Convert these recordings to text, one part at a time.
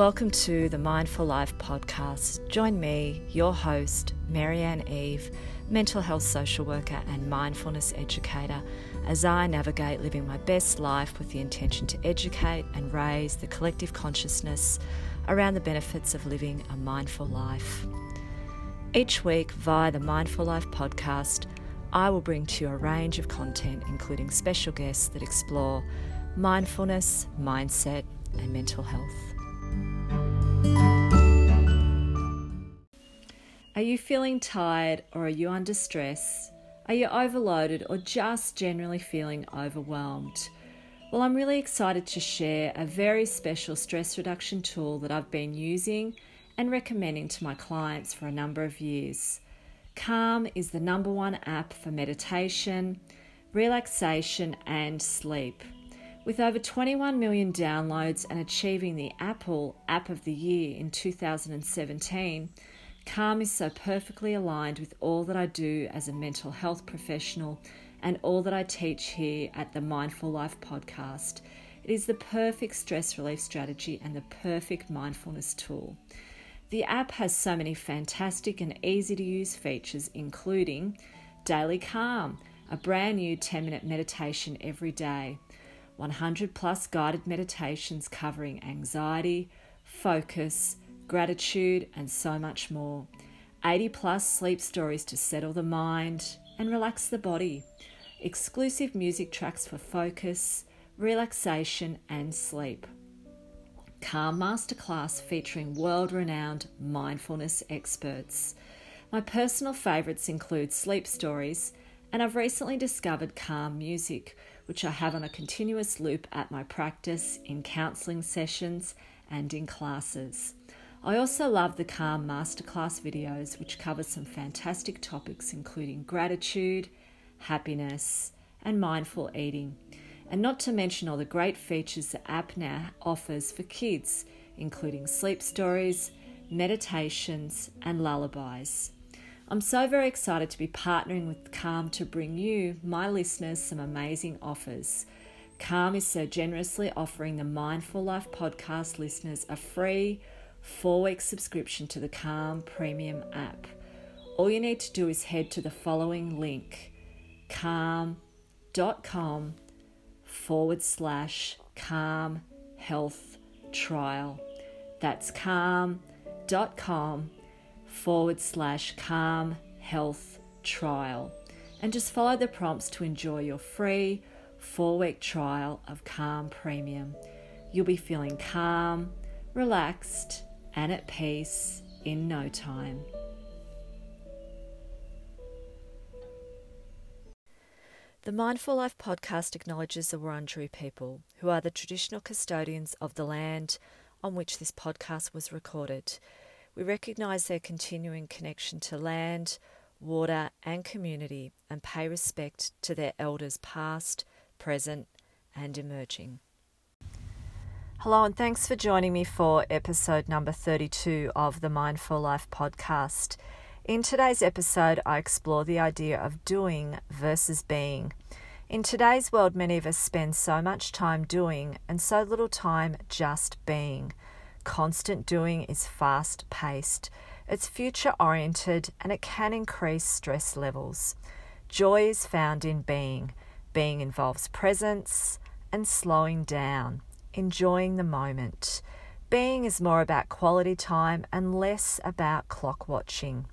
Welcome to the Mindful Life podcast. Join me, your host, Marianne Eve, mental health social worker and mindfulness educator, as I navigate living my best life with the intention to educate and raise the collective consciousness around the benefits of living a mindful life. Each week, via the Mindful Life podcast, I will bring to you a range of content, including special guests that explore mindfulness, mindset, and mental health. Are you feeling tired or are you under stress? Are you overloaded or just generally feeling overwhelmed? Well, I'm really excited to share a very special stress reduction tool that I've been using and recommending to my clients for a number of years. Calm is the number one app for meditation, relaxation, and sleep. With over 21 million downloads and achieving the Apple App of the Year in 2017, Calm is so perfectly aligned with all that I do as a mental health professional and all that I teach here at the Mindful Life podcast. It is the perfect stress relief strategy and the perfect mindfulness tool. The app has so many fantastic and easy to use features, including Daily Calm, a brand new 10 minute meditation every day 100 plus guided meditations covering anxiety, focus, gratitude, and so much more. 80 plus sleep stories to settle the mind and relax the body. Exclusive music tracks for focus, relaxation, and sleep. Calm Masterclass featuring world renowned mindfulness experts. My personal favourites include sleep stories, and I've recently discovered calm music which I have on a continuous loop at my practice, in counselling sessions, and in classes. I also love the Calm Masterclass videos, which cover some fantastic topics including gratitude, happiness, and mindful eating. And not to mention all the great features the app now offers for kids, including sleep stories, meditations, and lullabies. I'm so very excited to be partnering with Calm to bring you, my listeners, some amazing offers. Calm is so generously offering the Mindful Life podcast listeners a free four week subscription to the Calm Premium app. All you need to do is head to the following link calm.com forward slash calm health trial. That's calm.com forward slash calm health trial and just follow the prompts to enjoy your free four week trial of Calm Premium. You'll be feeling calm, relaxed, and at peace in no time. The Mindful Life podcast acknowledges the Wurundjeri people, who are the traditional custodians of the land on which this podcast was recorded we recognise their continuing connection to land, water, and community and pay respect to their elders past, present, and emerging. Hello, and thanks for joining me for episode number 32 of the Mindful Life podcast. In today's episode, I explore the idea of doing versus being. In today's world, many of us spend so much time doing and so little time just being. Constant doing is fast paced, it's future oriented, and it can increase stress levels. Joy is found in being. Being involves presence and slowing down, enjoying the moment. Being is more about quality time and less about clock watching.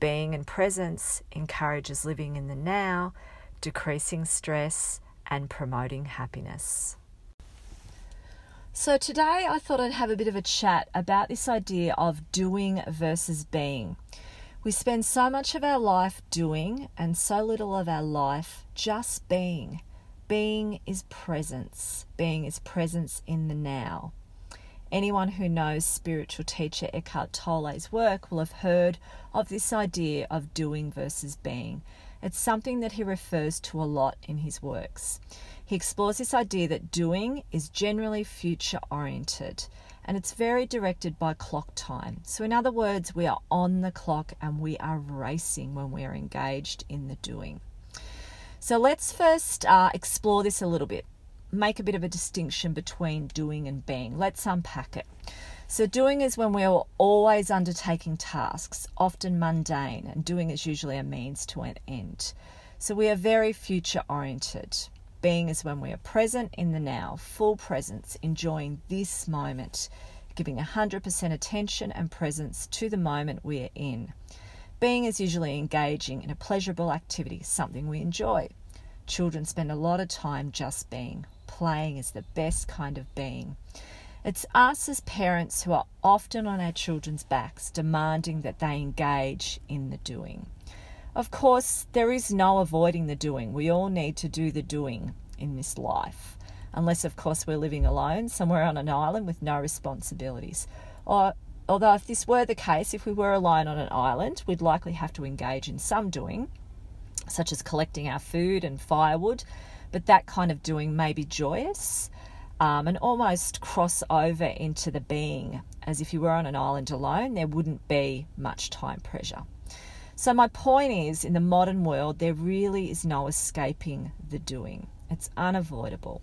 Being and presence encourages living in the now, decreasing stress, and promoting happiness. So, today I thought I'd have a bit of a chat about this idea of doing versus being. We spend so much of our life doing and so little of our life just being. Being is presence, being is presence in the now. Anyone who knows spiritual teacher Eckhart Tolle's work will have heard of this idea of doing versus being. It's something that he refers to a lot in his works. He explores this idea that doing is generally future oriented and it's very directed by clock time. So, in other words, we are on the clock and we are racing when we are engaged in the doing. So, let's first uh, explore this a little bit, make a bit of a distinction between doing and being. Let's unpack it. So, doing is when we are always undertaking tasks, often mundane, and doing is usually a means to an end. So, we are very future oriented. Being is when we are present in the now, full presence, enjoying this moment, giving 100% attention and presence to the moment we are in. Being is usually engaging in a pleasurable activity, something we enjoy. Children spend a lot of time just being. Playing is the best kind of being. It's us as parents who are often on our children's backs demanding that they engage in the doing. Of course, there is no avoiding the doing. We all need to do the doing in this life, unless, of course, we're living alone somewhere on an island with no responsibilities. Or, although, if this were the case, if we were alone on an island, we'd likely have to engage in some doing, such as collecting our food and firewood, but that kind of doing may be joyous um, and almost cross over into the being. As if you were on an island alone, there wouldn't be much time pressure. So, my point is in the modern world, there really is no escaping the doing, it's unavoidable.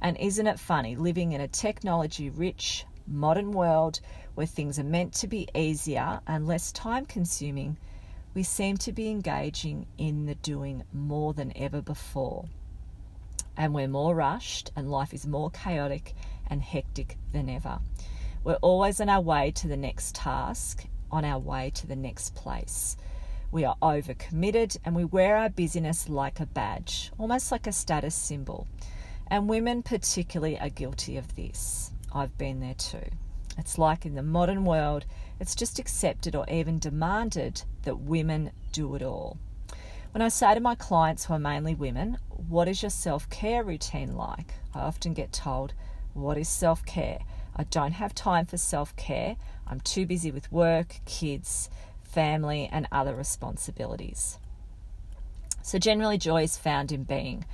And isn't it funny living in a technology rich, modern world where things are meant to be easier and less time consuming? We seem to be engaging in the doing more than ever before and we're more rushed, and life is more chaotic and hectic than ever. We're always on our way to the next task, on our way to the next place. We are overcommitted and we wear our busyness like a badge, almost like a status symbol. And women, particularly, are guilty of this. I've been there too. It's like in the modern world, it's just accepted or even demanded that women do it all. When I say to my clients who are mainly women, what is your self care routine like? I often get told, What is self care? I don't have time for self care. I'm too busy with work, kids, family, and other responsibilities. So, generally, joy is found in being.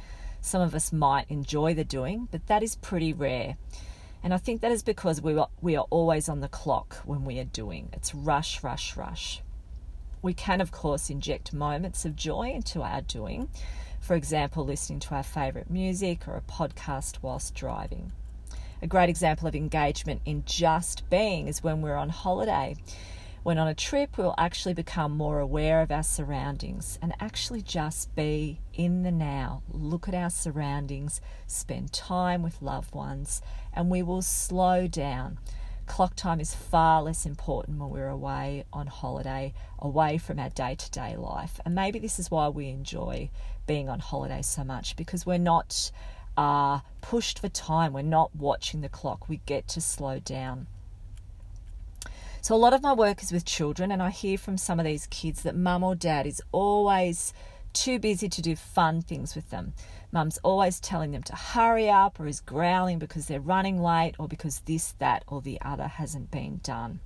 Some of us might enjoy the doing, but that is pretty rare. And I think that is because we are, we are always on the clock when we are doing. It's rush, rush, rush. We can, of course, inject moments of joy into our doing, for example, listening to our favourite music or a podcast whilst driving. A great example of engagement in just being is when we're on holiday. When on a trip, we'll actually become more aware of our surroundings and actually just be in the now. Look at our surroundings, spend time with loved ones, and we will slow down Clock time is far less important when we're away on holiday, away from our day to day life. And maybe this is why we enjoy being on holiday so much because we're not uh, pushed for time, we're not watching the clock, we get to slow down. So, a lot of my work is with children, and I hear from some of these kids that mum or dad is always too busy to do fun things with them. Mum's always telling them to hurry up or is growling because they're running late or because this, that, or the other hasn't been done.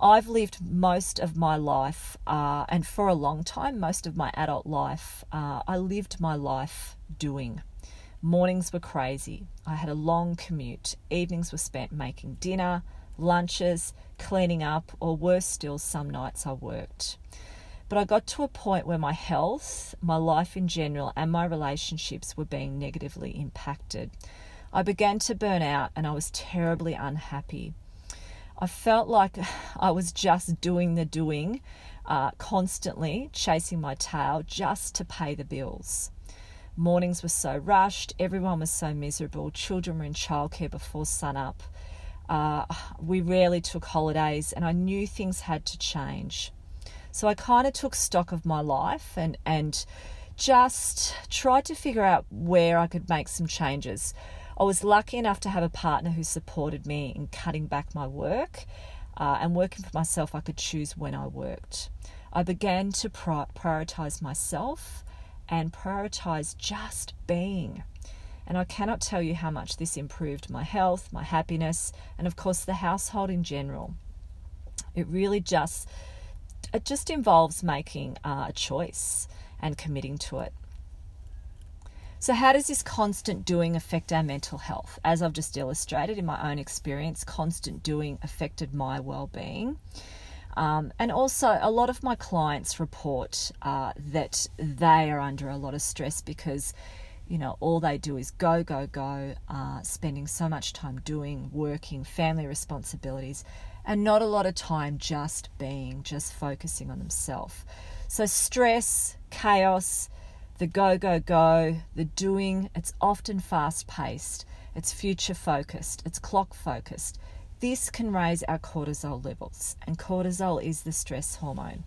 I've lived most of my life, uh, and for a long time, most of my adult life, uh, I lived my life doing. Mornings were crazy. I had a long commute. Evenings were spent making dinner, lunches, cleaning up, or worse still, some nights I worked. But I got to a point where my health, my life in general, and my relationships were being negatively impacted. I began to burn out and I was terribly unhappy. I felt like I was just doing the doing, uh, constantly chasing my tail just to pay the bills. Mornings were so rushed, everyone was so miserable, children were in childcare before sunup. Uh, we rarely took holidays, and I knew things had to change. So I kind of took stock of my life and, and just tried to figure out where I could make some changes. I was lucky enough to have a partner who supported me in cutting back my work uh, and working for myself. I could choose when I worked. I began to prioritize myself and prioritize just being. And I cannot tell you how much this improved my health, my happiness, and of course the household in general. It really just it just involves making uh, a choice and committing to it. So, how does this constant doing affect our mental health? As I've just illustrated in my own experience, constant doing affected my well being. Um, and also, a lot of my clients report uh, that they are under a lot of stress because you know, all they do is go, go, go, uh, spending so much time doing, working, family responsibilities, and not a lot of time just being, just focusing on themselves. So, stress, chaos, the go, go, go, the doing, it's often fast paced, it's future focused, it's clock focused. This can raise our cortisol levels, and cortisol is the stress hormone.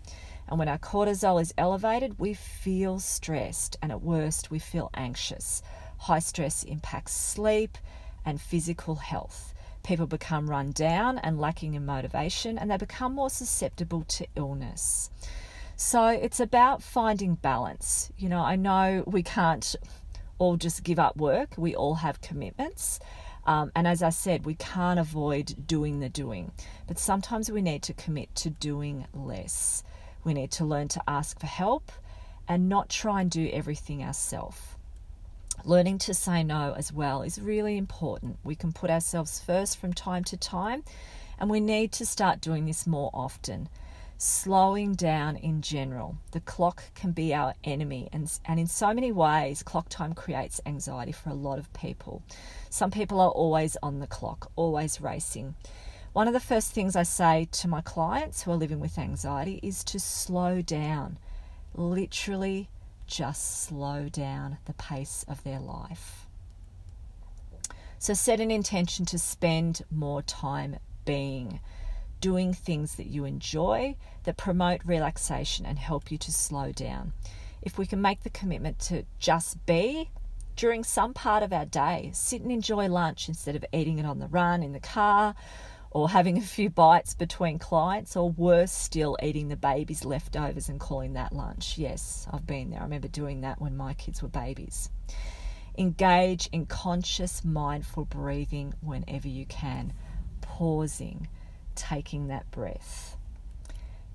And when our cortisol is elevated, we feel stressed, and at worst, we feel anxious. High stress impacts sleep and physical health. People become run down and lacking in motivation, and they become more susceptible to illness. So it's about finding balance. You know, I know we can't all just give up work, we all have commitments. Um, and as I said, we can't avoid doing the doing, but sometimes we need to commit to doing less. We need to learn to ask for help and not try and do everything ourselves. Learning to say no as well is really important. We can put ourselves first from time to time, and we need to start doing this more often. Slowing down in general. The clock can be our enemy, and, and in so many ways, clock time creates anxiety for a lot of people. Some people are always on the clock, always racing. One of the first things I say to my clients who are living with anxiety is to slow down. Literally, just slow down the pace of their life. So, set an intention to spend more time being, doing things that you enjoy, that promote relaxation and help you to slow down. If we can make the commitment to just be during some part of our day, sit and enjoy lunch instead of eating it on the run in the car or having a few bites between clients, or worse still, eating the baby's leftovers and calling that lunch. Yes, I've been there. I remember doing that when my kids were babies. Engage in conscious, mindful breathing whenever you can, pausing, taking that breath.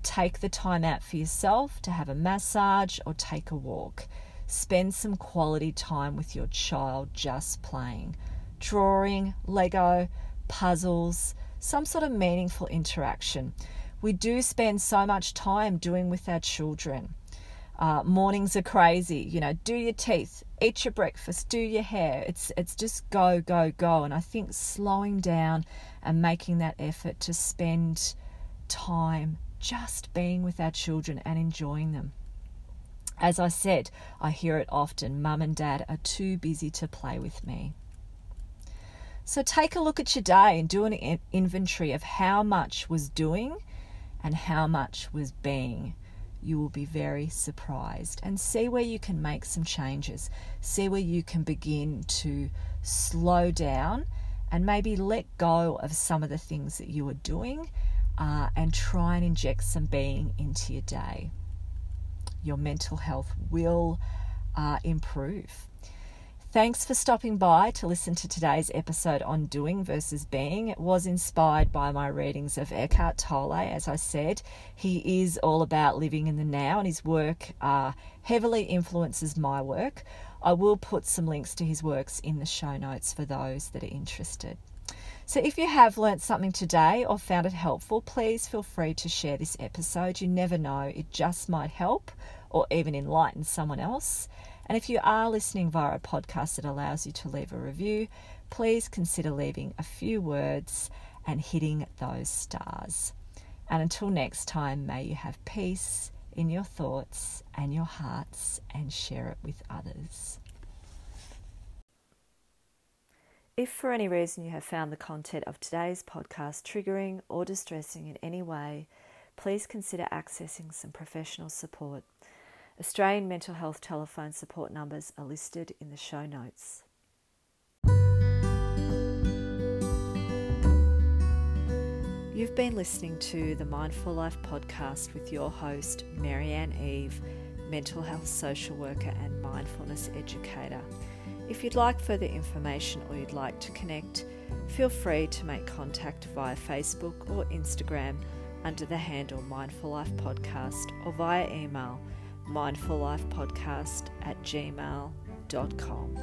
Take the time out for yourself to have a massage or take a walk. Spend some quality time with your child just playing, drawing, Lego, puzzles some sort of meaningful interaction. We do spend so much time doing with our children. Uh, mornings are crazy, you know. Do your teeth, eat your breakfast, do your hair. It's it's just go go go. And I think slowing down and making that effort to spend time just being with our children and enjoying them. As I said, I hear it often mum and dad are too busy to play with me. So take a look at your day and do an inventory of how much was doing and how much was being. You will be very surprised and see where you can make some changes. See where you can begin to slow down and maybe let go of some of the things that you are doing uh, and try and inject some being into your day. Your mental health will uh, improve. Thanks for stopping by to listen to today's episode on doing versus being. It was inspired by my readings of Eckhart Tolle. As I said, he is all about living in the now, and his work uh, heavily influences my work. I will put some links to his works in the show notes for those that are interested. So, if you have learnt something today or found it helpful, please feel free to share this episode. You never know, it just might help or even enlighten someone else. And if you are listening via a podcast that allows you to leave a review, please consider leaving a few words and hitting those stars. And until next time, may you have peace in your thoughts and your hearts and share it with others. If for any reason you have found the content of today's podcast triggering or distressing in any way, please consider accessing some professional support. Australian mental health telephone support numbers are listed in the show notes. You've been listening to the Mindful Life podcast with your host, Marianne Eve, mental health social worker and mindfulness educator. If you'd like further information or you'd like to connect, feel free to make contact via Facebook or Instagram under the handle Mindful Life Podcast or via email mindfullifepodcast at gmail.com.